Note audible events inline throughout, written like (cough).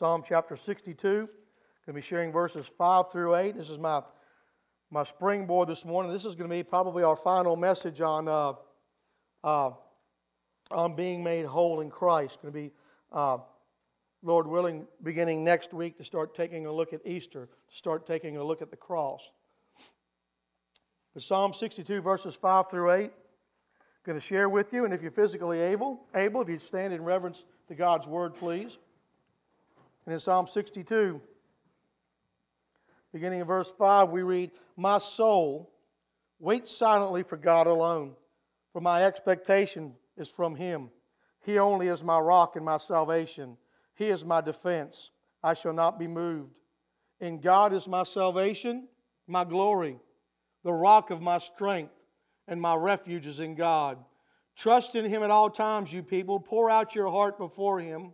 Psalm chapter 62. Going to be sharing verses 5 through 8. This is my, my springboard this morning. This is going to be probably our final message on, uh, uh, on being made whole in Christ. Going to be, uh, Lord willing, beginning next week to start taking a look at Easter, to start taking a look at the cross. But Psalm 62, verses 5 through 8 going to share with you. And if you're physically able, able, if you'd stand in reverence to God's word, please. And in Psalm 62, beginning in verse 5, we read, My soul waits silently for God alone, for my expectation is from Him. He only is my rock and my salvation. He is my defense. I shall not be moved. In God is my salvation, my glory, the rock of my strength and my refuge is in God. Trust in Him at all times, you people. Pour out your heart before Him.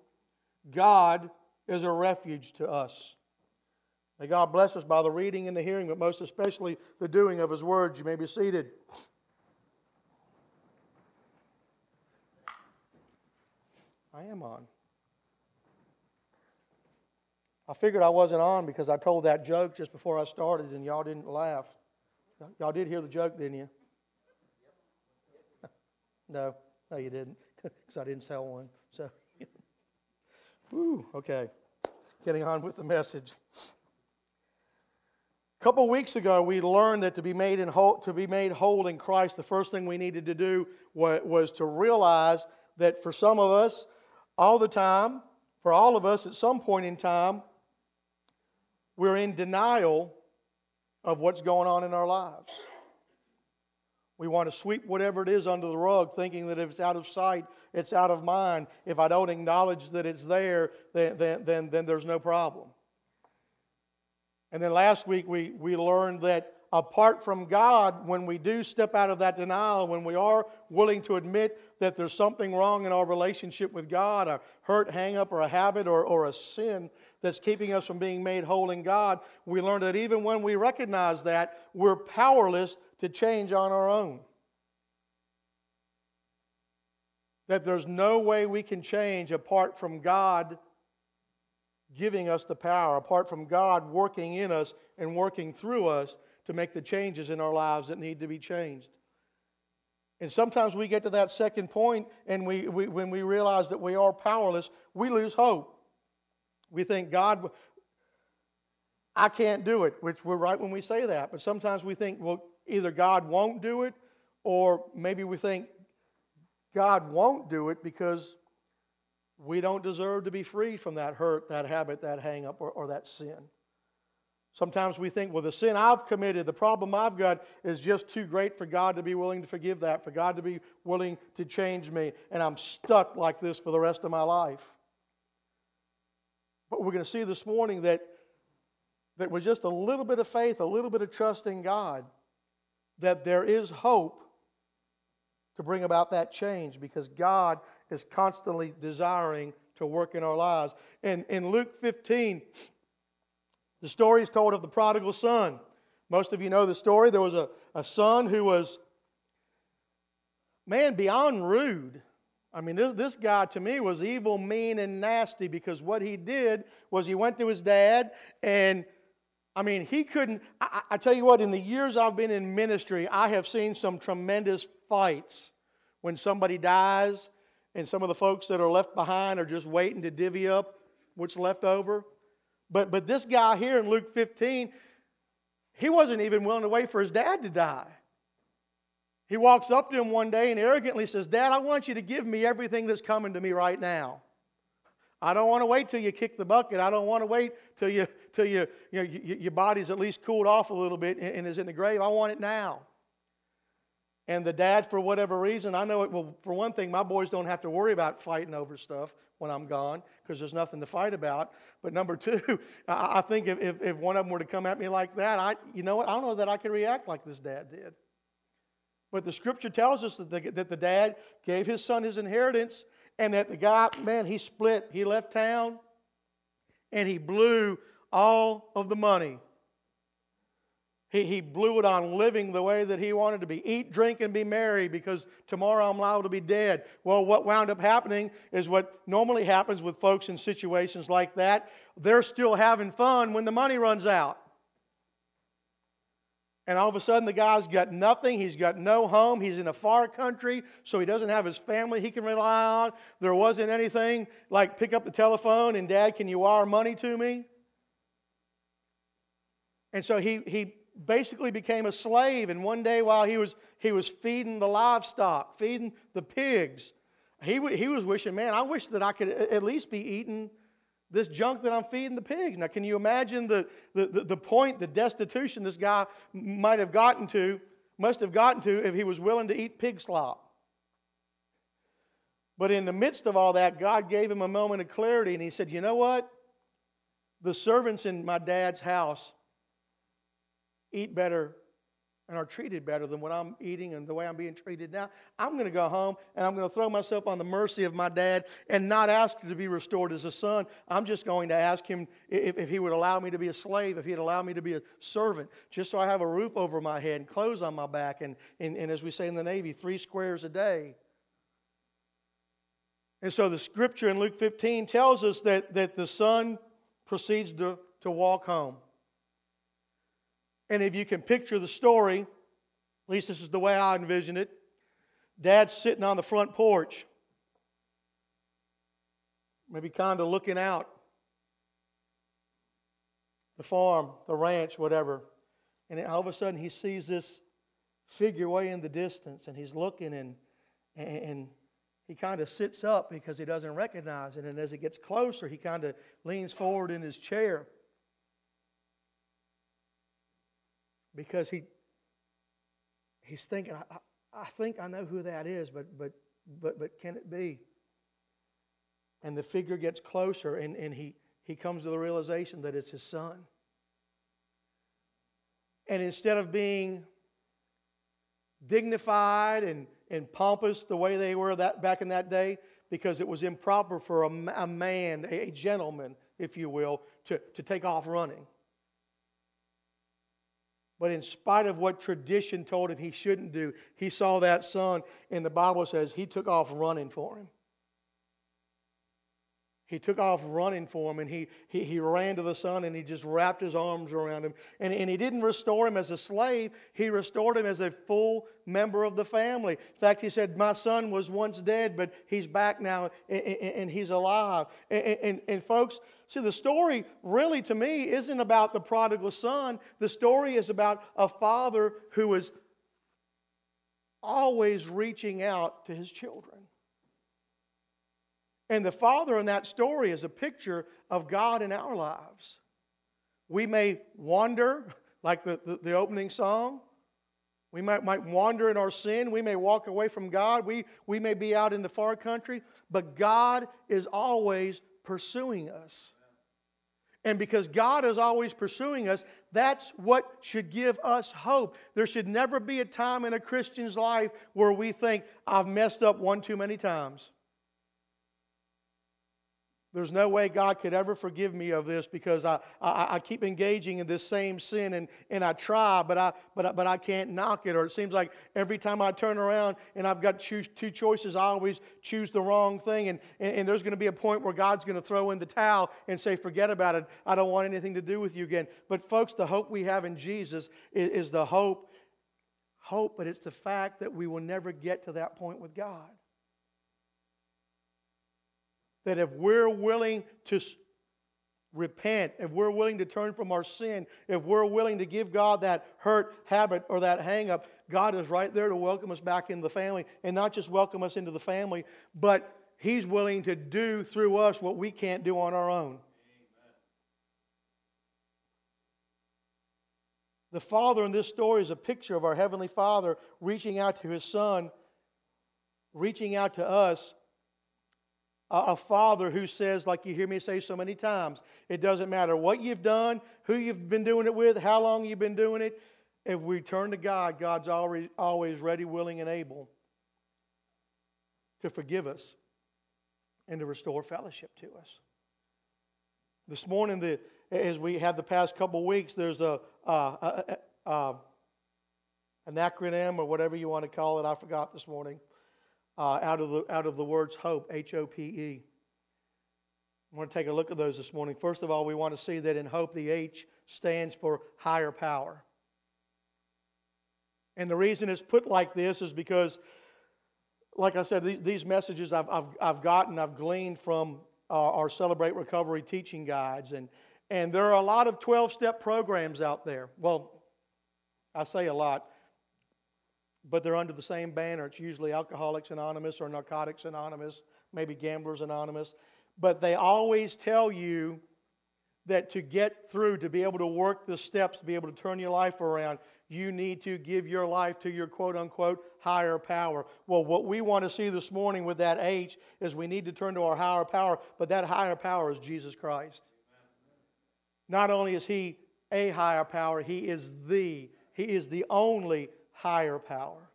God is a refuge to us. May God bless us by the reading and the hearing, but most especially the doing of His words. You may be seated. I am on. I figured I wasn't on because I told that joke just before I started and y'all didn't laugh. Y'all did hear the joke, didn't you? (laughs) No, no, you didn't, (laughs) because I didn't tell one. So, whew, okay. Getting on with the message. A couple weeks ago, we learned that to be made in whole, to be made whole in Christ, the first thing we needed to do was, was to realize that for some of us, all the time, for all of us, at some point in time, we're in denial of what's going on in our lives. We want to sweep whatever it is under the rug, thinking that if it's out of sight, it's out of mind. If I don't acknowledge that it's there, then, then, then, then there's no problem. And then last week we, we learned that apart from God, when we do step out of that denial, when we are willing to admit that there's something wrong in our relationship with God, a hurt, hang up, or a habit, or, or a sin that's keeping us from being made whole in God, we learn that even when we recognize that, we're powerless to change on our own. That there's no way we can change apart from God giving us the power, apart from God working in us and working through us to make the changes in our lives that need to be changed. And sometimes we get to that second point, and we, we, when we realize that we are powerless, we lose hope. We think, God, I can't do it, which we're right when we say that. But sometimes we think, well, either God won't do it, or maybe we think God won't do it because we don't deserve to be freed from that hurt, that habit, that hang up, or, or that sin. Sometimes we think, well, the sin I've committed, the problem I've got is just too great for God to be willing to forgive that, for God to be willing to change me, and I'm stuck like this for the rest of my life. But we're going to see this morning that, that with just a little bit of faith, a little bit of trust in God, that there is hope to bring about that change because God is constantly desiring to work in our lives. And in Luke 15, the story is told of the prodigal son. Most of you know the story. There was a, a son who was, man, beyond rude. I mean, this, this guy to me was evil, mean, and nasty because what he did was he went to his dad and I mean, he couldn't. I, I, tell you what, in the years I've been in ministry, I have seen some tremendous fights when somebody dies and some of the folks that are left behind are just waiting to divvy up what's left over. But, but this guy here in Luke 15, he wasn't even willing to wait for his dad to die. He walks up to him one day and arrogantly says, Dad, I want you to give me everything that's coming to me right now. I don't want to wait till you kick the bucket. I don't want to wait till, you, till you, you know, you, your body's at least cooled off a little bit and, is in the grave. I want it now. And the dad, for whatever reason, I know it. Well, for one thing, my boys don't have to worry about fighting over stuff when I'm gone because there's nothing to fight about. But number (laughs) two, I, I think if, if, if, one of them were to come at me like that, I, you know what? I don't know that I could react like this dad did. But the scripture tells us that the, that the dad gave his son his inheritance and that the guy, man, he split. He left town and he blew all of the money He, he blew it on living the way that he wanted to be. Eat, drink, and be merry because tomorrow I'm liable to be dead. Well, what wound up happening is what normally happens with folks in situations like that. They're still having fun when the money runs out. And all of a sudden, the guy's got nothing. He's got no home. He's in a far country, so he doesn't have his family he can rely on. There wasn't anything like pick up the telephone and, Dad, can you wire money to me? And so he, he basically became a slave. And one day, while he was, he was feeding the livestock, feeding the pigs, he, he was wishing, man, I wish that I could at least be eating this junk that I'm feeding the pigs. Now, can you imagine the, the, the, the point, the destitution this guy might have gotten to, must have gotten to if he was willing to eat pig slop? But in the midst of all that, God gave him a moment of clarity and he said, You know what? The servants in my dad's house eat better and are treated better than what I'm eating and the way I'm being treated now, I'm going to go home and I'm going to throw myself on the mercy of my dad and not ask to be restored as a son. I'm just going to ask him if, if he would allow me to be a slave, if he'd allow me to be a servant, just so I have a roof over my head and clothes on my back, and, and, and as we say in the Navy, three squares a day. And so the scripture in Luke 15 tells us that, that the son proceeds to, to walk home. And if you can picture the story, at least this is the way I envision it, dad's sitting on the front porch, maybe kind of looking out the farm, the ranch, whatever. And all of a sudden he sees this figure way in the distance and he's looking and, and he kind of sits up because he doesn't recognize it. And as it gets closer, he kind of leans forward in his chair. Because he he's thinking, I, I think I know who that is, but but but but can it be? And the figure gets closer and, and he, he comes to the realization that it's his son. And instead of being dignified and, and pompous the way they were that back in that day, because it was improper for a, a man, a, a gentleman, if you will, to, to take off running. But in spite of what tradition told him he shouldn't do, he saw that son, and the Bible says he took off running for him. He took off running for him and he, he, he ran to the son and he just wrapped his arms around him. And, and he didn't restore him as a slave, he restored him as a full member of the family. In fact, he said, My son was once dead, but he's back now and, and, and he's alive. And, and, and folks, see, the story really to me isn't about the prodigal son. The story is about a father who is always reaching out to his children. And the Father in that story is a picture of God in our lives. We may wander, like the, the, the, opening song. We might, might wander in our sin. We may walk away from God. We, we may be out in the far country. But God is always pursuing us. And because God is always pursuing us, that's what should give us hope. There should never be a time in a Christian's life where we think, I've messed up one too many times. There's no way God could ever forgive me of this because I, I, I, keep engaging in this same sin and, and I try, but I, but, I, but I can't knock it. Or it seems like every time I turn around and I've got choose, two choices, I always choose the wrong thing. And, and, and there's going to be a point where God's going to throw in the towel and say, forget about it. I don't want anything to do with you again. But, folks, the hope we have in Jesus is, is the hope, hope, but it's the fact that we will never get to that point with God that if we're willing to repent, if we're willing to turn from our sin, if we're willing to give God that hurt habit or that hang up, God is right there to welcome us back into the family and not just welcome us into the family, but He's willing to do through us what we can't do on our own. The Father in this story is a picture of our Heavenly Father reaching out to His Son, reaching out to us a father who says, like you hear me say so many times, it doesn't matter what you've done, who you've been doing it with, how long you've been doing it. If we turn to God, God's always, always ready, willing, and able to forgive us and to restore fellowship to us. This morning, the, as we had the past couple weeks, there's a, a, uh, an acronym or whatever you want to call it. I forgot this morning. Uh, out of the out of the words hope, H O P E. I want to take a look at those this morning. First of all, we want to see that in hope, the H stands for higher power. And the reason it's put like this is because, like I said, these messages I've, I've, I've gotten, I've gleaned from our, our Celebrate Recovery teaching guides. And, and there are a lot of 12 step programs out there. Well, I say a lot, but they're under the same banner. It's usually Alcoholics Anonymous or Narcotics Anonymous, maybe Gamblers Anonymous. But they always tell you that to get through, to be able to work the steps, to be able to turn your life around, you need to give your life to your quote unquote higher power. Well, what we want to see this morning with that H is we need to turn to our higher power, but that higher power is Jesus Christ. Not only is He a higher power, He is the, He is the only higher power.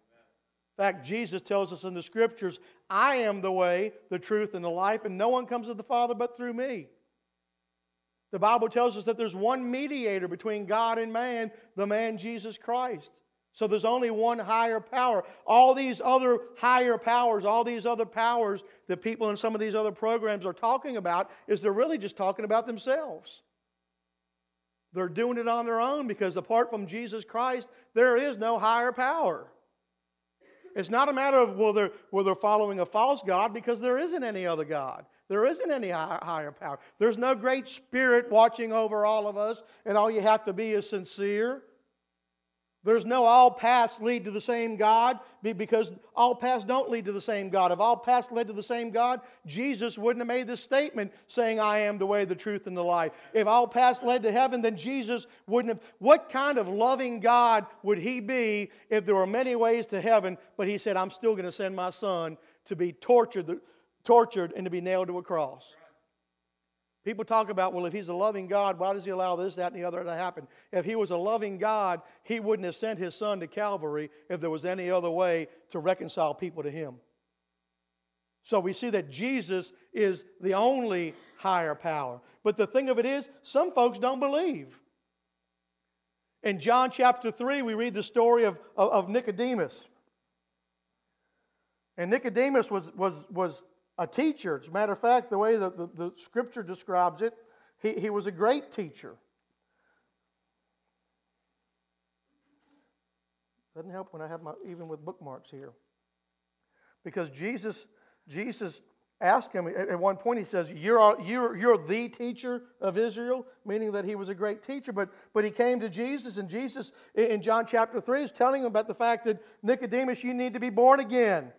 In fact, Jesus tells us in the scriptures, I am the way, the truth, and the life, and no one comes to the Father but through me. The Bible tells us that there's one mediator between God and man, the man Jesus Christ. So there's only one higher power. All these other higher powers, all these other powers that people in some of these other programs are talking about, is they're really just talking about themselves. They're doing it on their own because apart from Jesus Christ, there is no higher power. It's not a matter of well, they're, well, they're following a false God because there isn't any other God. There isn't any higher power. There's no great spirit watching over all of us, and all you have to be is sincere. There's no all paths lead to the same God because all paths don't lead to the same God. If all paths led to the same God, Jesus wouldn't have made this statement saying, I am the way, the truth, and the life. If all paths led to heaven, then Jesus wouldn't have. What kind of loving God would he be if there were many ways to heaven, but he said, I'm still going to send my son to be tortured tortured and to be nailed to a cross. People talk about, well, if he's a loving God, why does he allow this, that, and the other to happen? If he was a loving God, he wouldn't have sent his son to Calvary if there was any other way to reconcile people to him. So we see that Jesus is the only higher power. But the thing of it is, some folks don't believe. In John chapter 3, we read the story of, of, of Nicodemus. And Nicodemus was, was, was a teacher. As a matter of fact, the way that the, the scripture describes it, he, he was a great teacher. Doesn't help when I have my even with bookmarks here. Because Jesus, Jesus asked him at one point, he says, You're, you're, you're the teacher of Israel, meaning that he was a great teacher. But, but he came to Jesus, and Jesus in John chapter 3 is telling him about the fact that Nicodemus, you need to be born again.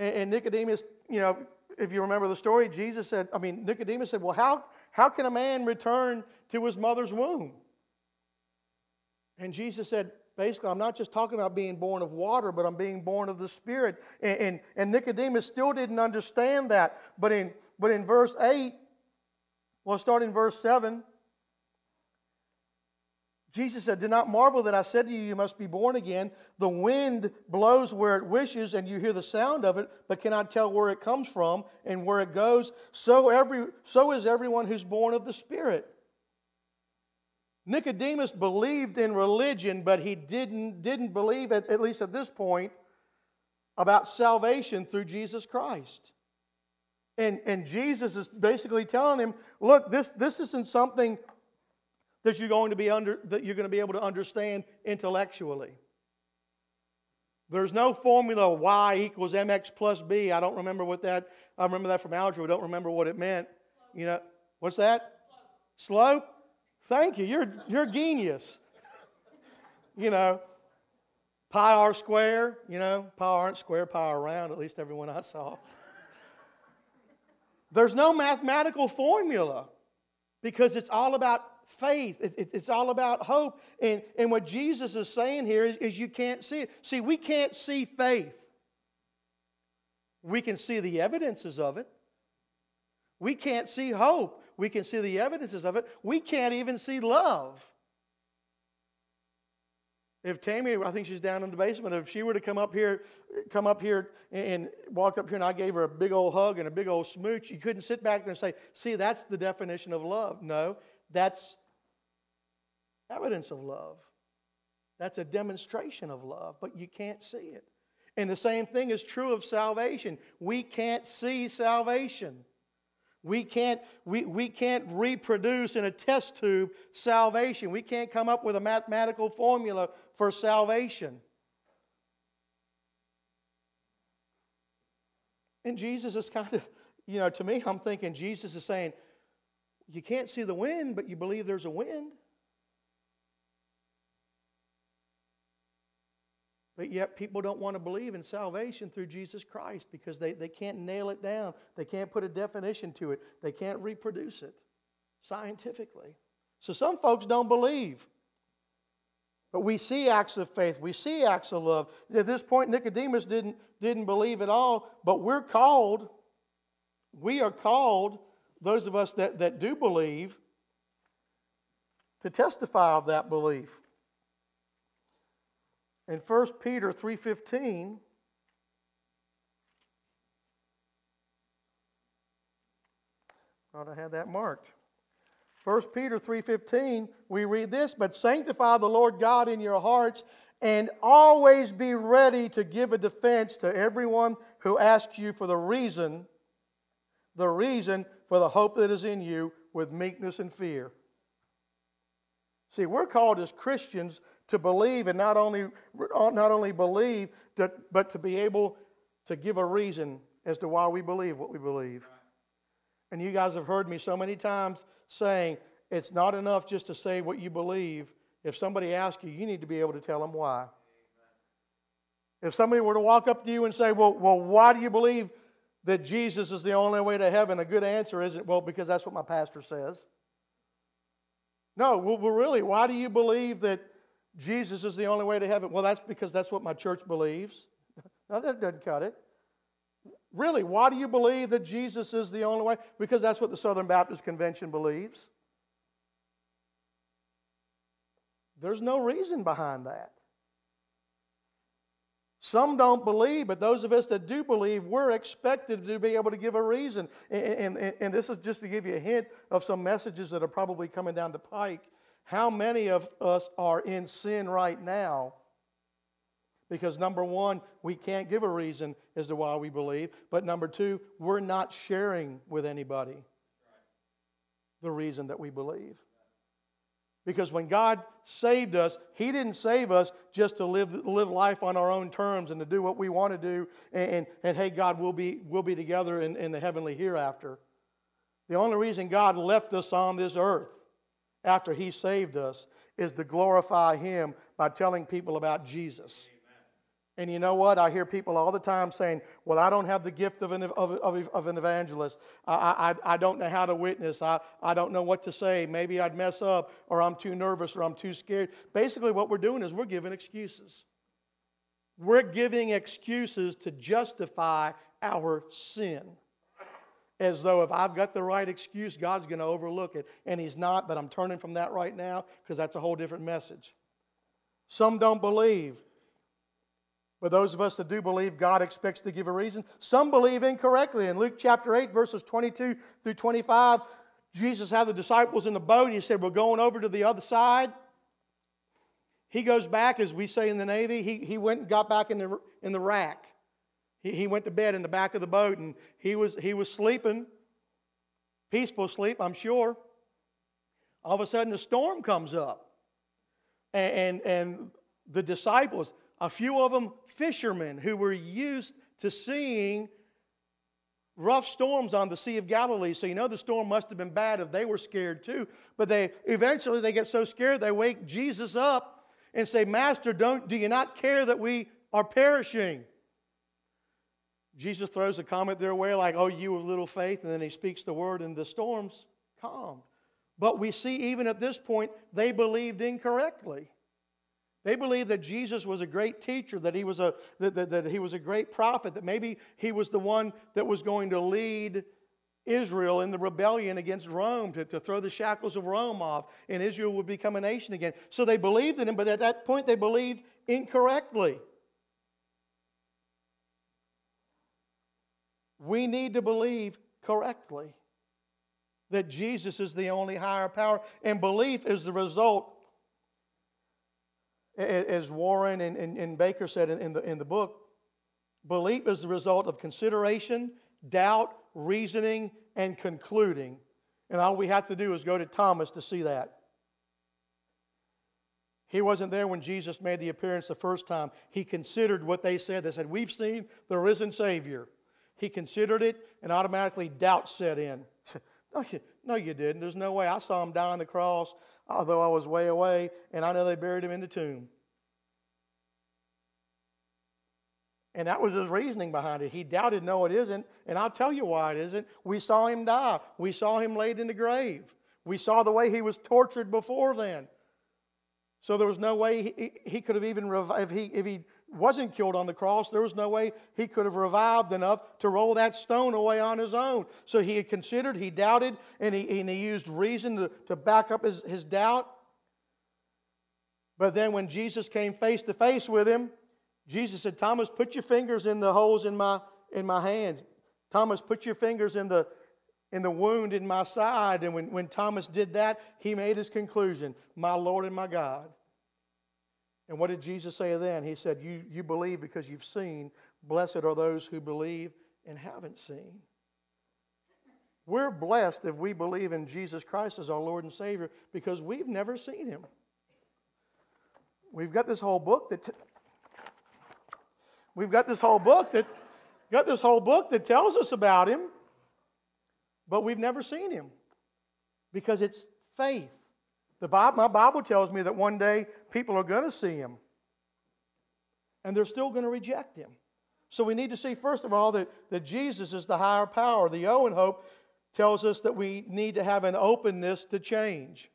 And, and Nicodemus, you know, if you remember the story, Jesus said, I mean, Nicodemus said, Well, how, how can a man return to his mother's womb? And Jesus said, basically, I'm not just talking about being born of water, but I'm being born of the Spirit. And, and, and, Nicodemus still didn't understand that. But in, but in verse 8, well, start in verse 7, Jesus said, Do not marvel that I said to you, You must be born again. The wind blows where it wishes, and you hear the sound of it, but cannot tell where it comes from and where it goes. So, every, so is everyone who's born of the Spirit. Nicodemus believed in religion, but he didn't, didn't believe, at, at least at this point, about salvation through Jesus Christ. And, and Jesus is basically telling him, look, this, this isn't something that you're going to be under that you're going to be able to understand intellectually. There's no formula y equals mx plus b. I don't remember what that. I remember that from algebra. I don't remember what it meant. You know, what's that? Slope. Thank you. You're you're genius. you know, pi r square. You know, pi aren't square, pi are round. At least everyone I saw. There's no mathematical formula because it's all about faith. It, it, it's all about hope. And, and what Jesus is saying here is, is you can't see it. See, we can't see faith. We can see the evidences of it. We can't see hope. We can see the evidences of it. We can't even see love. If Tammy, I think she's down in the basement, if she were to come up here, come up here and walk up here and I gave her a big old hug and a big old smooch, you couldn't sit back there and say, see, that's the definition of love. No, that's evidence of love. That's a demonstration of love, but you can't see it. And the same thing is true of salvation. We can't see salvation. We can't, we, we can't reproduce in a test tube salvation. We can't come up with a mathematical formula for salvation. And Jesus is kind of, you know, to me, I'm thinking Jesus is saying, you can't see the wind, but you believe there's a wind. But yet, people don't want to believe in salvation through Jesus Christ because they, they can't nail it down. They can't put a definition to it. They can't reproduce it scientifically. So, some folks don't believe. But we see acts of faith. We see acts of love. At this point, Nicodemus didn't, didn't believe at all, but we're called, we are called, those of us that, that do believe, to testify of that belief. In 1 Peter 3:15 Thought I have that marked. 1 Peter 3:15 we read this, but sanctify the Lord God in your hearts and always be ready to give a defense to everyone who asks you for the reason the reason for the hope that is in you with meekness and fear. See, we're called as Christians to believe and not only, not only believe, but to be able to give a reason as to why we believe what we believe. And you guys have heard me so many times saying it's not enough just to say what you believe. If somebody asks you, you need to be able to tell them why. If somebody were to walk up to you and say, well, well, why do you believe that Jesus is the only way to heaven? A good answer isn't, well, because that's what my pastor says. No, well, really, why do you believe that Jesus is the only way to heaven. Well, that's because that's what my church believes. (laughs) no, that doesn't cut it. Really, why do you believe that Jesus is the only way? Because that's what the Southern Baptist Convention believes. There's no reason behind that. Some don't believe, but those of us that do believe, we're expected to be able to give a reason. And, and, and this is just to give you a hint of some messages that are probably coming down the pike how many of us are in sin right now? Because number one, we can't give a reason as to why we believe. But number two, we're not sharing with anybody the reason that we believe. Because when God saved us, He didn't save us just to live, live life on our own terms and to do what we want to do. And, and, and hey, God, we'll be, we'll be together in, in the heavenly hereafter. The only reason God left us on this earth after He saved us is to glorify Him by telling people about Jesus. And you know what? I hear people all the time saying, Well, I don't have the gift of an, of, of, of an evangelist. I, I, I don't know how to witness. I, I don't know what to say. Maybe I'd mess up, or I'm too nervous, or I'm too scared. Basically, what we're doing is we're giving excuses. We're giving excuses to justify our sin as though if I've got the right excuse, God's going to overlook it. And He's not, but I'm turning from that right now because that's a whole different message. Some don't believe. But those of us that do believe, God expects to give a reason. Some believe incorrectly. In Luke chapter 8, verses 22 through 25, Jesus had the disciples in the boat. He said, We're going over to the other side. He goes back, as we say in the Navy, he, he went and got back in the, in the rack. He, he went to bed in the back of the boat and he was, he was sleeping, peaceful sleep, I'm sure. All of a sudden, a storm comes up. And, and, and the disciples, a few of them fishermen who were used to seeing rough storms on the Sea of Galilee. So you know the storm must have been bad if they were scared too. But they eventually they get so scared they wake Jesus up and say, Master, don't do you not care that we are perishing? Jesus throws a comment their way like, oh, you of little faith, and then he speaks the word and the storms calmed. But we see even at this point, they believed incorrectly. They believed that Jesus was a great teacher, that he was a, that, that, that he was a great prophet, that maybe he was the one that was going to lead Israel in the rebellion against Rome to, to throw the shackles of Rome off, and Israel would become a nation again. So they believed in him, but at that point they believed incorrectly. We need to believe correctly that Jesus is the only higher power, and belief is the result as Warren and, and, and Baker said in, in, the, in the book, belief is the result of consideration, doubt, reasoning, and concluding. And all we have to do is go to Thomas to see that. He wasn't there when Jesus made the appearance the first time. He considered what they said. They said, We've seen the risen Savior. He considered it, and automatically doubt set in. (laughs) No, you, no, you didn't. There's no way. I saw him die on the cross, although I was way away, and I know they buried him in the tomb. And that was his reasoning behind it. He doubted, no, it isn't. And I'll tell you why it isn't. We saw him die, we saw him laid in the grave, we saw the way he was tortured before then. So there was no way he, he could have even, if he, if he wasn't killed on the cross, there was no way he could have revived enough to roll that stone away on his own. So he had considered, he doubted, and he, and he used reason to, to back up his, his doubt. But then when Jesus came face to face with him, Jesus said, Thomas, put your fingers in the holes in my, in my hands. Thomas, put your fingers in the, in the wound in my side. And when, when Thomas did that, he made his conclusion My Lord and my God. And what did Jesus say then? He said, You, you believe because you've seen. Blessed are those who believe and haven't seen. We're blessed if we believe in Jesus Christ as our Lord and Savior because we've never seen Him. We've got this whole book that t- we've got this whole book that got this whole book that tells us about Him but we've never seen him because it's faith. The Bible, my Bible tells me that one day people are going to see him and they're still going to reject him. So we need to see, first of all, that, that Jesus is the higher power. The Owen Hope tells us that we need to have an openness to change.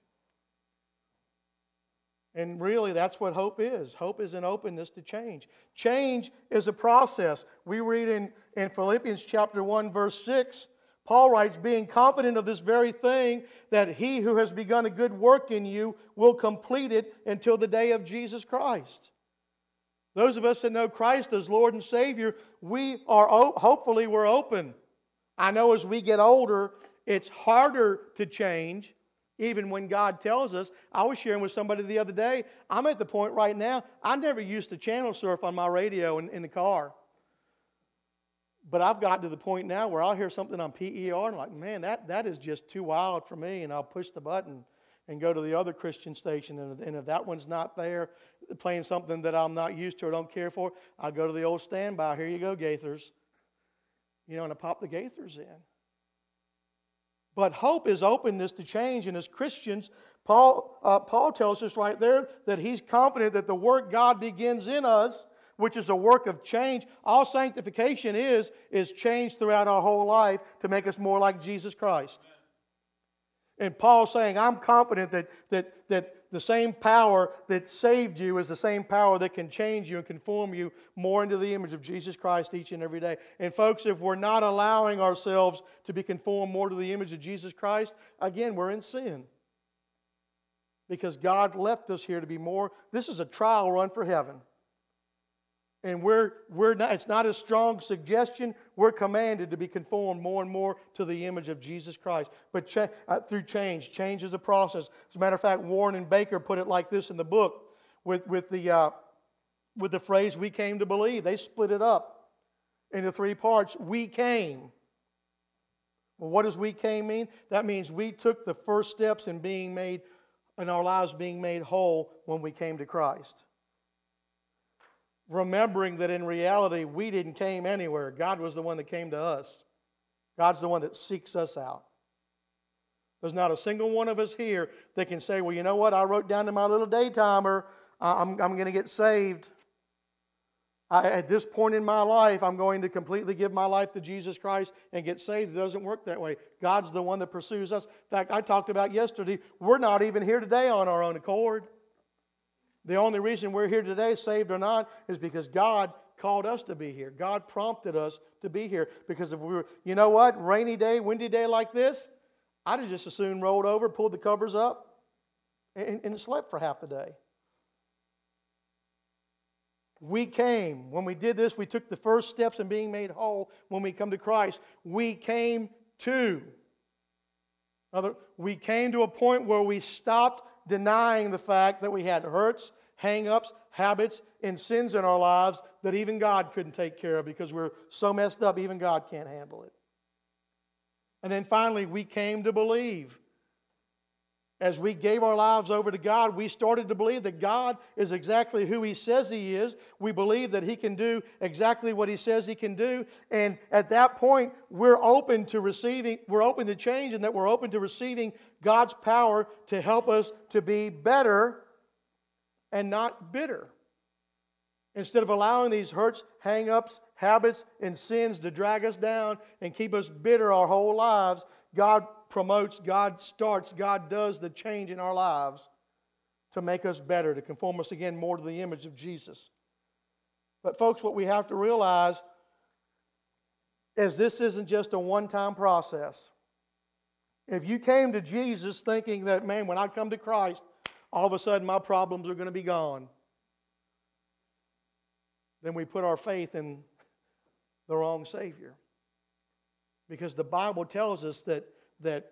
And really, that's what hope is. Hope is an openness to change. Change is a process. We read in, in Philippians chapter 1, verse 6 Paul writes, being confident of this very thing, that he who has begun a good work in you will complete it until the day of Jesus Christ. Those of us that know Christ as Lord and Savior, we are hopefully we're open. I know as we get older, it's harder to change, even when God tells us. I was sharing with somebody the other day. I'm at the point right now, I never used to channel surf on my radio in, in the car. But I've gotten to the point now where I'll hear something on PER and I'm like, man, that, that is just too wild for me. And I'll push the button and go to the other Christian station. And, and if that one's not there, playing something that I'm not used to or don't care for, I'll go to the old standby. Here you go, Gaithers. You know, and I pop the Gaithers in. But hope is openness to change. And as Christians, Paul, uh, Paul tells us right there that he's confident that the work God begins in us which is a work of change. All sanctification is, is change throughout our whole life to make us more like Jesus Christ. And Paul's saying, I'm confident that, that, that the same power that saved you is the same power that can change you and conform you more into the image of Jesus Christ each and every day. And, folks, if we're not allowing ourselves to be conformed more to the image of Jesus Christ, again, we're in sin. Because God left us here to be more. This is a trial run for heaven and we're, we're not, it's not a strong suggestion. We're commanded to be conformed more and more to the image of Jesus Christ. But uh, through change, change is a process. As a matter of fact, Warren and Baker put it like this in the book with, with, the, uh, with the phrase, we came to believe. They split it up into three parts. We came. Well, what does we came mean? That means we took the first steps in being made, in our lives being made whole when we came to Christ remembering that in reality we didn't came anywhere. God was the one that came to us. God's the one that seeks us out. There's not a single one of us here that can say, well, you know what? I wrote down in my little daytimer, I'm, I'm going to get saved. I, at this point in my life, I'm going to completely give my life to Jesus Christ and get saved. It doesn't work that way. God's the one that pursues us. In fact, I talked about yesterday, we're not even here today on our own accord. The only reason we're here today, saved or not, is because God called us to be here. God prompted us to be here. Because if we were, you know what, rainy day, windy day like this, I'd have just as soon rolled over, pulled the covers up, and, and slept for half the day. We came. When we did this, we took the first steps in being made whole when we come to Christ. We came to. we came to a point where we stopped denying the fact that we had hurts hang ups, habits, and sins in our lives that even God couldn't take care of because we're so messed up, even God can't handle it. And then finally, we came to believe as we gave our lives over to God, we started to believe that God is exactly who He says He is. We believe that He can do exactly what He says He can do. And at that point, we're open to receiving, we're open to change, and that we're open to receiving God's power to help us to be better and not bitter. Instead of allowing these hurts, hang ups, habits, and sins to drag us down and keep us bitter our whole lives, God promotes, God starts, God does the change in our lives to make us better, to conform us again more to the image of Jesus. But, folks, what we have to realize is this isn't just a one time process. If you came to Jesus thinking that, man, when I come to Christ, all of a sudden my problems are going to be gone, then we put our faith in the wrong Savior. Because the Bible tells us that that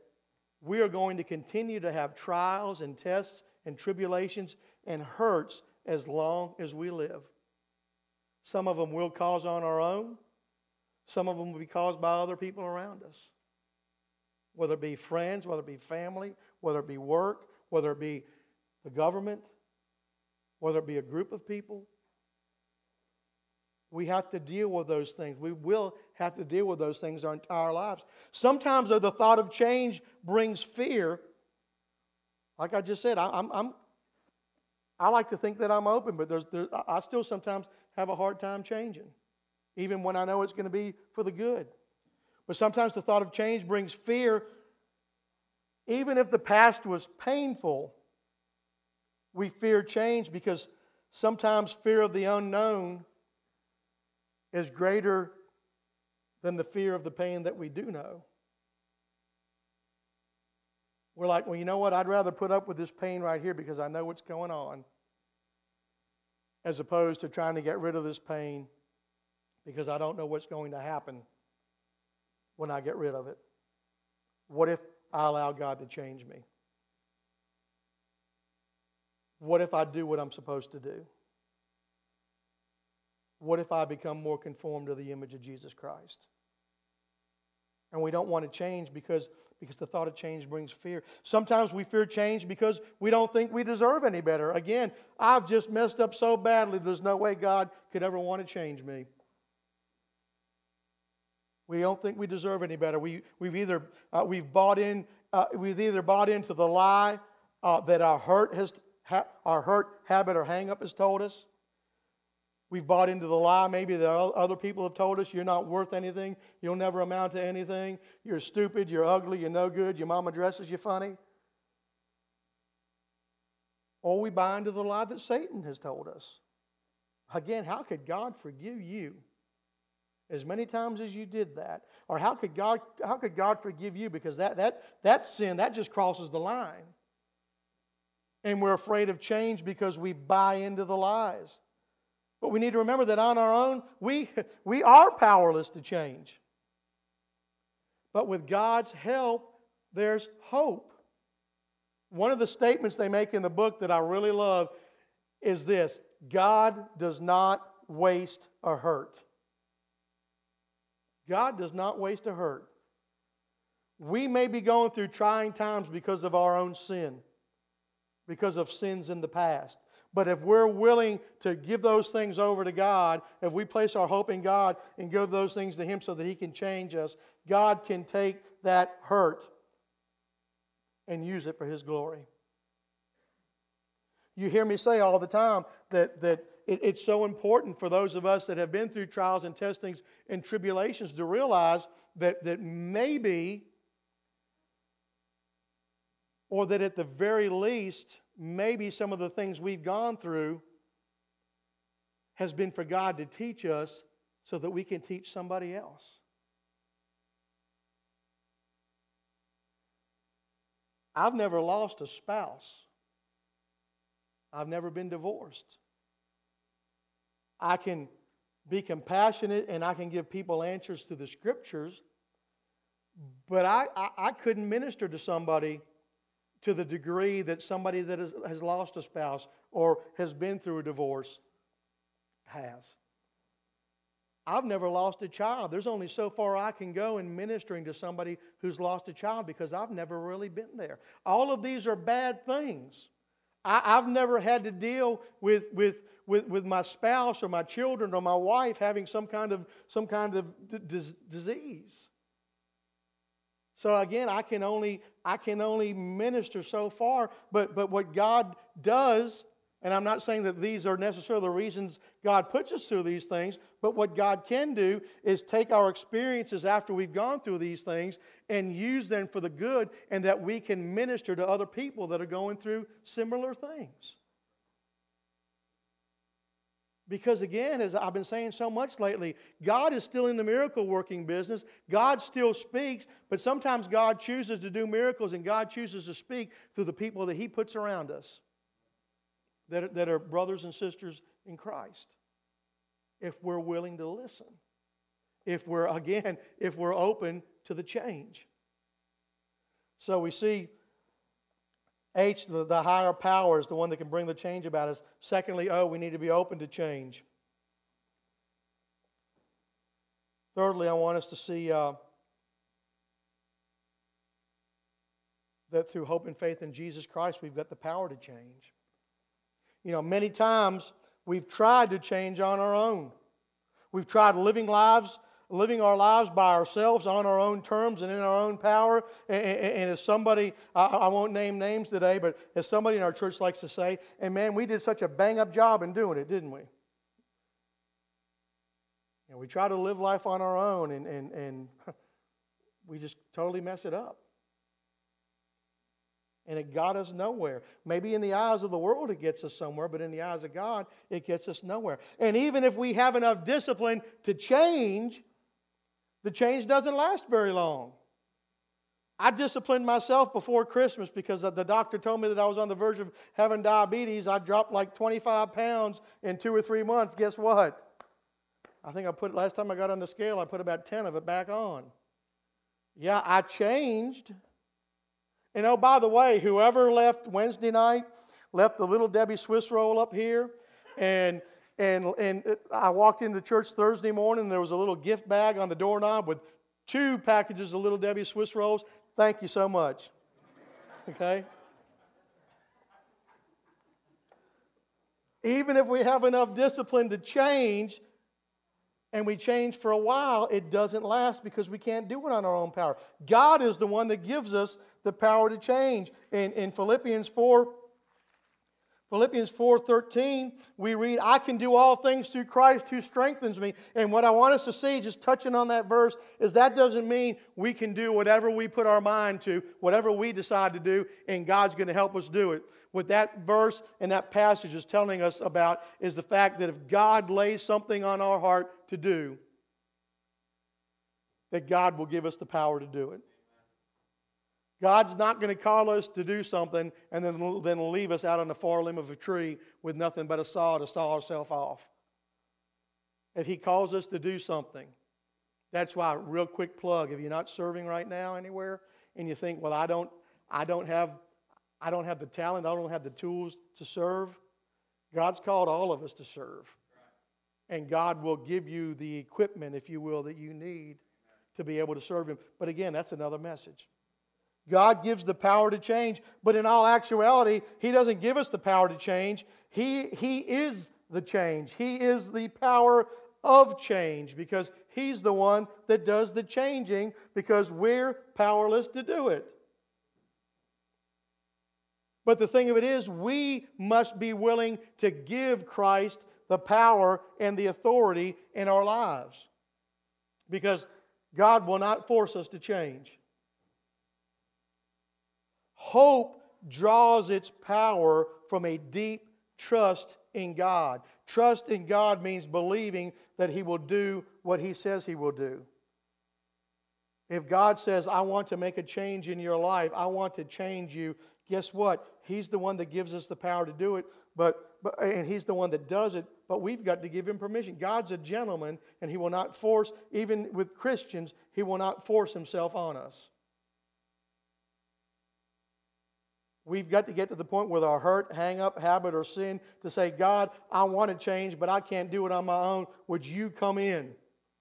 we are going to continue to have trials and tests and tribulations and hurts as long as we live. Some of them we'll cause on our own, some of them will be caused by other people around us. Whether it be friends, whether it be family, whether it be work, whether it be the government, whether it be a group of people. We have to deal with those things. We will have to deal with those things our entire lives. Sometimes, though, the thought of change brings fear. Like I just said, I, I'm, I'm I like to think that I'm open, but there's, there, I still sometimes have a hard time changing, even when I know it's going to be for the good. But sometimes the thought of change brings fear. Even if the past was painful, we fear change because sometimes fear of the unknown is greater than the fear of the pain that we do know. We're like, well, you know what? I'd rather put up with this pain right here because I know what's going on, as opposed to trying to get rid of this pain because I don't know what's going to happen when I get rid of it. What if I allow God to change me? What if I do what I'm supposed to do? What if I become more conformed to the image of Jesus Christ? And we don't want to change because, because the thought of change brings fear. Sometimes we fear change because we don't think we deserve any better. Again, I've just messed up so badly, there's no way God could ever want to change me. We don't think we deserve any better. We, we've either uh, we've bought in uh, we've either bought into the lie uh, that our hurt has ha- our hurt habit or hang up has told us, We've bought into the lie maybe that other people have told us you're not worth anything, you'll never amount to anything, you're stupid, you're ugly, you're no good, your mama dresses you funny. Or we buy into the lie that Satan has told us. Again, how could God forgive you as many times as you did that? Or how could God, how could God forgive you? Because that, that, that sin, that just crosses the line. And we're afraid of change because we buy into the lies. But we need to remember that on our own, we, (laughs) we are powerless to change. But with God's help, there's hope. One of the statements they make in the book that I really love is this God does not waste a hurt. God does not waste a hurt. We may be going through trying times because of our own sin, because of sins in the past. But if we're willing to give those things over to God, if we place our hope in God and give those things to Him so that He can change us, God can take that hurt and use it for His glory. You hear me say all the time that, that it, it's so important for those of us that have been through trials and testings and tribulations to realize that, that maybe, or that at the very least, maybe some of the things we've gone through has been for God to teach us so that we can teach somebody else. I've never lost a spouse. I've never been divorced. I can be compassionate and I can give people answers through the scriptures, but I, I, I couldn't minister to somebody to the degree that somebody that has, lost a spouse or has been through a divorce has. I've never lost a child. There's only so far I can go in ministering to somebody who's lost a child because I've never really been there. All of these are bad things. I, have never had to deal with, with, with, with my spouse or my children or my wife having some kind of, some kind of d- disease. So again, I can only I can only minister so far, but but what God does and I'm not saying that these are necessarily the reasons God puts us through these things, but what God can do is take our experiences after we've gone through these things and use them for the good, and that we can minister to other people that are going through similar things. Because again, as I've been saying so much lately, God is still in the miracle working business. God still speaks, but sometimes God chooses to do miracles and God chooses to speak through the people that He puts around us that are, that are brothers and sisters in Christ. If we're willing to listen, if we're, again, if we're open to the change. So we see H, the, the higher power, is the one that can bring the change about us. Secondly, O, we need to be open to change. Thirdly, I want us to see uh, that through hope and faith in Jesus Christ, we've got the power to change. You know, many times we've tried to change on our own. We've tried living lives, living our lives by ourselves on our own terms and in our own power. And, and, and as somebody, I, I, won't name names today, but as somebody in our church likes to say, and man, we did such a bang up job in doing it, didn't we? And we try to live life on our own and, and, and (laughs) we just totally mess it up and it got us nowhere. Maybe in the eyes of the world it gets us somewhere, but in the eyes of God it gets us nowhere. And even if we have enough discipline to change, the change doesn't last very long. I disciplined myself before Christmas because the doctor told me that I was on the verge of having diabetes. I dropped like 25 pounds in two or three months. Guess what? I think I put, last time I got on the scale, I put about 10 of it back on. Yeah, I changed. And oh, by the way, whoever left Wednesday night left the little Debbie Swiss roll up here. And, and, and I walked into church Thursday morning, and there was a little gift bag on the doorknob with two packages of little Debbie Swiss rolls. Thank you so much. Okay? Even if we have enough discipline to change, and we change for a while, it doesn't last because we can't do it on our own power. God is the one that gives us the power to change. In, in Philippians 4, Philippians 4:13, we read, I can do all things through Christ who strengthens me. And what I want us to see, just touching on that verse, is that doesn't mean we can do whatever we put our mind to, whatever we decide to do, and God's going to help us do it. What that verse and that passage is telling us about is the fact that if God lays something on our heart to do, that God will give us the power to do it. God's not going to call us to do something and then, then leave us out on the far limb of a tree with nothing but a saw to saw ourselves off. If He calls us to do something, that's why, real quick plug, if you're not serving right now anywhere and you think, well, I don't, I don't have I don't have the talent, I don't have the tools to serve. God's called all of us to serve. And God will give you the equipment, if you will, that you need to be able to serve Him. But again, that's another message. God gives the power to change, but in all actuality, He doesn't give us the power to change. He, he is the change. He is the power of change because He's the one that does the changing because we're powerless to do it. But the thing of it is, we must be willing to give Christ the power and the authority in our lives because God will not force us to change. Hope draws its power from a deep trust in God. Trust in God means believing that He will do what He says He will do. If God says, I want to make a change in your life, I want to change you, guess what? He's the one that gives us the power to do it, but, but and He's the one that does it, but we've got to give Him permission. God's a gentleman, and He will not force, even with Christians, He will not force Himself on us. We've got to get to the point with our hurt, hang up, habit, or sin to say, God, I want to change, but I can't do it on my own. Would you come in?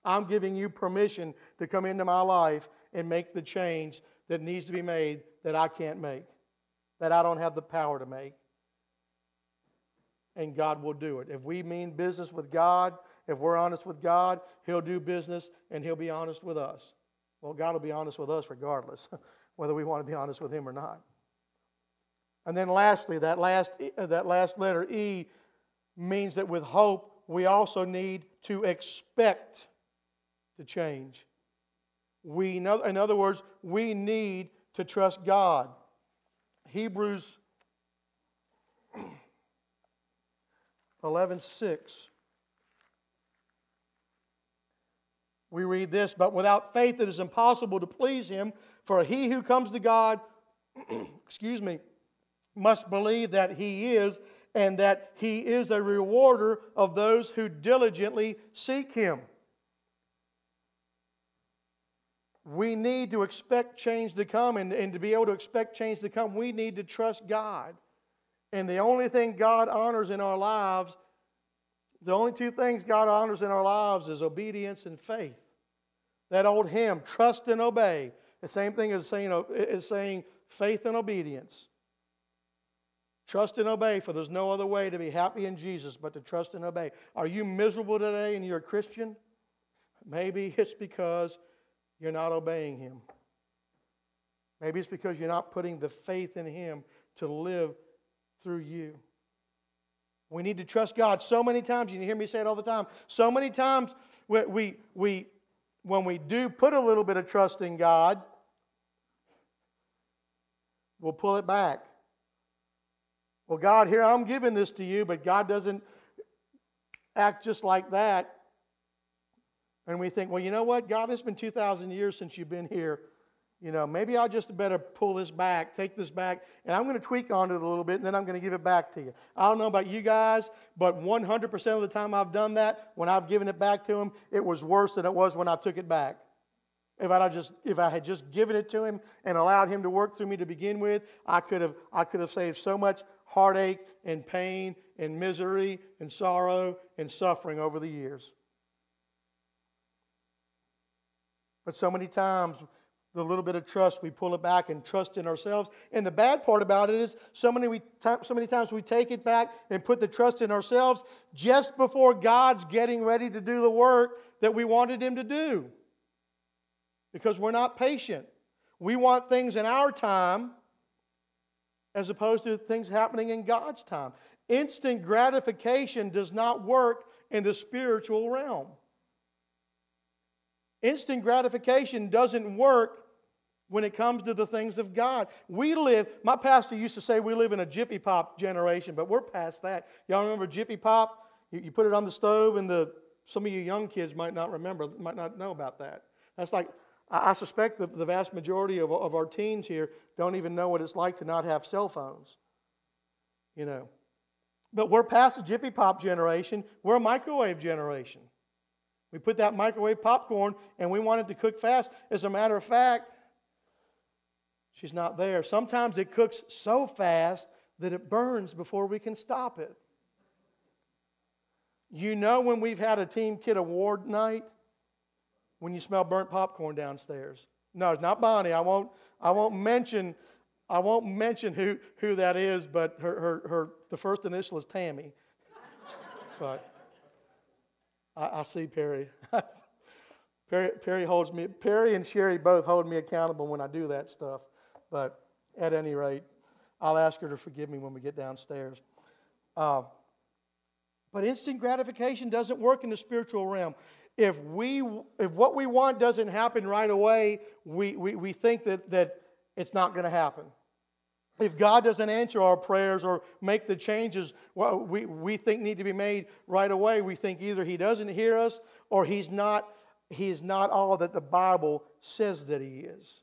I'm giving you permission to come into my life and make the change that needs to be made that I can't make, that I don't have the power to make. And God will do it. If we mean business with God, if we're honest with God, He'll do business and He'll be honest with us. Well, God will be honest with us regardless, (laughs) whether we want to be honest with Him or not. And then lastly, that last, uh, that last letter, E, means that with hope, we also need to expect to change. We, in other words, we need to trust God. Hebrews 11 6. We read this, but without faith it is impossible to please him, for he who comes to God, (clears throat) excuse me, must believe that he is and that he is a rewarder of those who diligently seek him. We need to expect change to come, and, and to be able to expect change to come, we need to trust God. And the only thing God honors in our lives, the only two things God honors in our lives is obedience and faith. That old hymn, trust and obey, the same thing as saying, is saying faith and obedience. Trust and obey, for there's no other way to be happy in Jesus but to trust and obey. Are you miserable today and you're a Christian? Maybe it's because you're not obeying Him. Maybe it's because you're not putting the faith in Him to live through you. We need to trust God so many times. You hear me say it all the time. So many times we, we, we, when we do put a little bit of trust in God, we'll pull it back. Well, God, here I'm giving this to you, but God doesn't act just like that. And we think, well, you know what? God, it's been 2,000 years since you've been here. You know, maybe I'll just better pull this back, take this back, and I'm going to tweak on it a little bit, and then I'm going to give it back to you. I don't know about you guys, but 100% of the time I've done that, when I've given it back to him, it was worse than it was when I took it back. If I just if I had just given it to him and allowed him to work through me to begin with, I could have I could have saved so much heartache and pain and misery and sorrow and suffering over the years. But so many times, the little bit of trust, we pull it back and trust in ourselves. And the bad part about it is, so many, we, so many times we take it back and put the trust in ourselves just before God's getting ready to do the work that we wanted Him to do. Because we're not patient. We want things in our time as opposed to things happening in God's time. Instant gratification does not work in the spiritual realm. Instant gratification doesn't work when it comes to the things of God. We live, my pastor used to say we live in a Jiffy Pop generation, but we're past that. Y'all remember Jiffy Pop? You, you put it on the stove, and the, some of you young kids might not remember, might not know about that. That's like, I, suspect that the vast majority of, of our teens here don't even know what it's like to not have cell phones. You know. But we're past the Jiffy Pop generation, we're a microwave generation. We put that microwave popcorn and we want it to cook fast. As a matter of fact, she's not there. Sometimes it cooks so fast that it burns before we can stop it. You know when we've had a Team Kid Award night? When you smell burnt popcorn downstairs. No, it's not Bonnie. I won't, I won't mention I won't mention who, who that is, but her, her, her the first initial is Tammy. but I, I see Perry. (laughs) Perry. Perry holds me. Perry and Sherry both hold me accountable when I do that stuff. But at any rate, I'll ask her to forgive me when we get downstairs. Uh, but instant gratification doesn't work in the spiritual realm. If we if what we want doesn't happen right away, we, we, we think that, that it's not going to happen. If God doesn't answer our prayers or make the changes we, we think need to be made right away, we think either He doesn't hear us or He's not, he's not all that the Bible says that He is.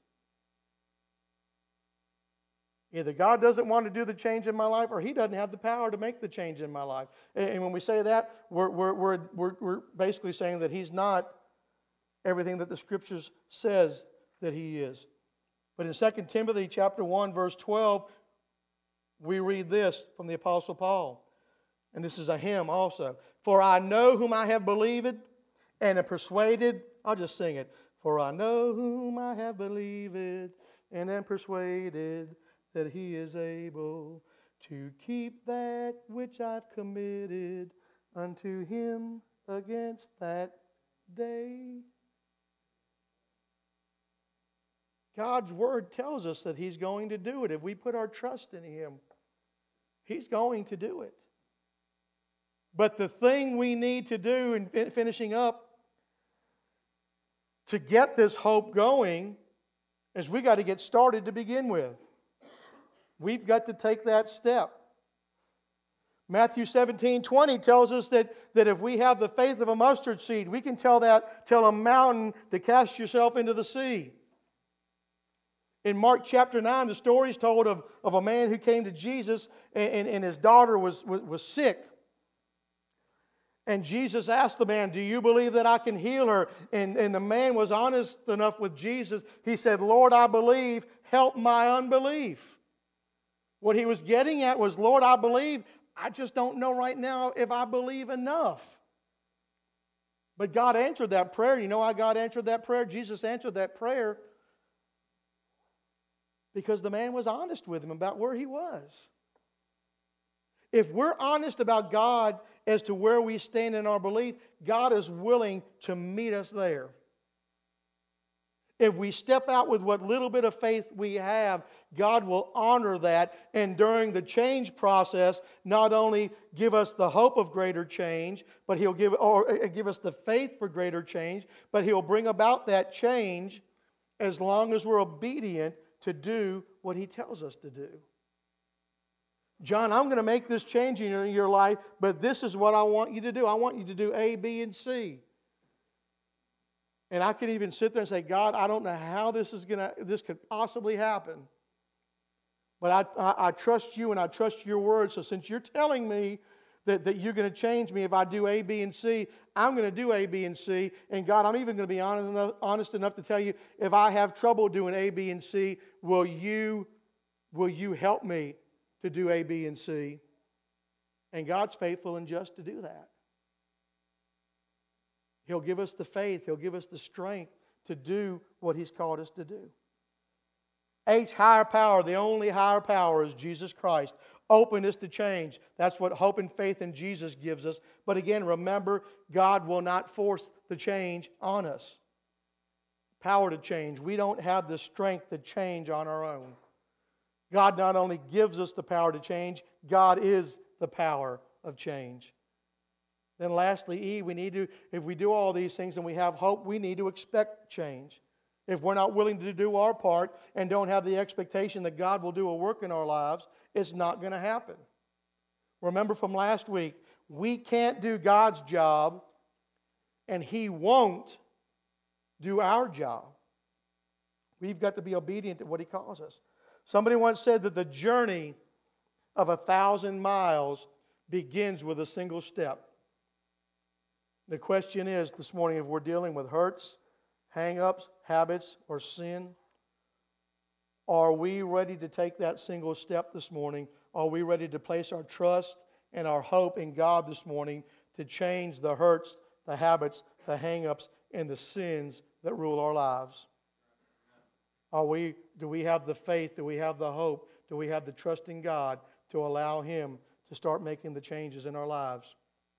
Either God doesn't want to do the change in my life or He doesn't have the power to make the change in my life. And when we say that, we're, we're, we're, we're, basically saying that He's not everything that the Scriptures says that He is. But in 2 Timothy chapter 1, verse 12, we read this from the Apostle Paul. And this is a hymn also. For I know whom I have believed and am persuaded. I'll just sing it. For I know whom I have believed and am persuaded that he is able to keep that which I've committed unto him against that day. God's word tells us that he's going to do it. If we put our trust in him, he's going to do it. But the thing we need to do in finishing up to get this hope going is we got to get started to begin with. We've got to take that step. Matthew 17, 20 tells us that, that if we have the faith of a mustard seed, we can tell that, tell a mountain to cast yourself into the sea. In Mark chapter 9, the story is told of, of a man who came to Jesus and, and, and his daughter was, was, was sick. And Jesus asked the man, Do you believe that I can heal her? And, and the man was honest enough with Jesus. He said, Lord, I believe, help my unbelief. What he was getting at was, Lord, I believe. I just don't know right now if I believe enough. But God answered that prayer. You know why God answered that prayer? Jesus answered that prayer because the man was honest with him about where he was. If we're honest about God as to where we stand in our belief, God is willing to meet us there. If we step out with what little bit of faith we have, God will honor that. And during the change process, not only give us the hope of greater change, but He'll give, or uh, give us the faith for greater change, but He'll bring about that change as long as we're obedient to do what He tells us to do. John, I'm going to make this change in your life, but this is what I want you to do. I want you to do A, B, and C. And I could even sit there and say, God, I don't know how this is to, this could possibly happen. But I, I, I, trust you and I trust your word. So since you're telling me that, that you're going to change me if I do A, B, and C, I'm going to do A, B, and C. And God, I'm even going to be honest enough, honest enough to tell you if I have trouble doing A, B, and C, will you, will you help me to do A, B, and C? And God's faithful and just to do that. He'll give us the faith, He'll give us the strength to do what He's called us to do. H, higher power. The only higher power is Jesus Christ. Openness to change. That's what hope and faith in Jesus gives us. But again, remember, God will not force the change on us. Power to change. We don't have the strength to change on our own. God not only gives us the power to change, God is the power of change. Then, lastly, E, we need to, if we do all these things and we have hope, we need to expect change. If we're not willing to do our part and don't have the expectation that God will do a work in our lives, it's not going to happen. Remember from last week, we can't do God's job and He won't do our job. We've got to be obedient to what He calls us. Somebody once said that the journey of a thousand miles begins with a single step. The question is this morning if we're dealing with hurts, hang ups, habits, or sin, are we ready to take that single step this morning? Are we ready to place our trust and our hope in God this morning to change the hurts, the habits, the hang ups, and the sins that rule our lives? Are we, do we have the faith? Do we have the hope? Do we have the trust in God to allow Him to start making the changes in our lives?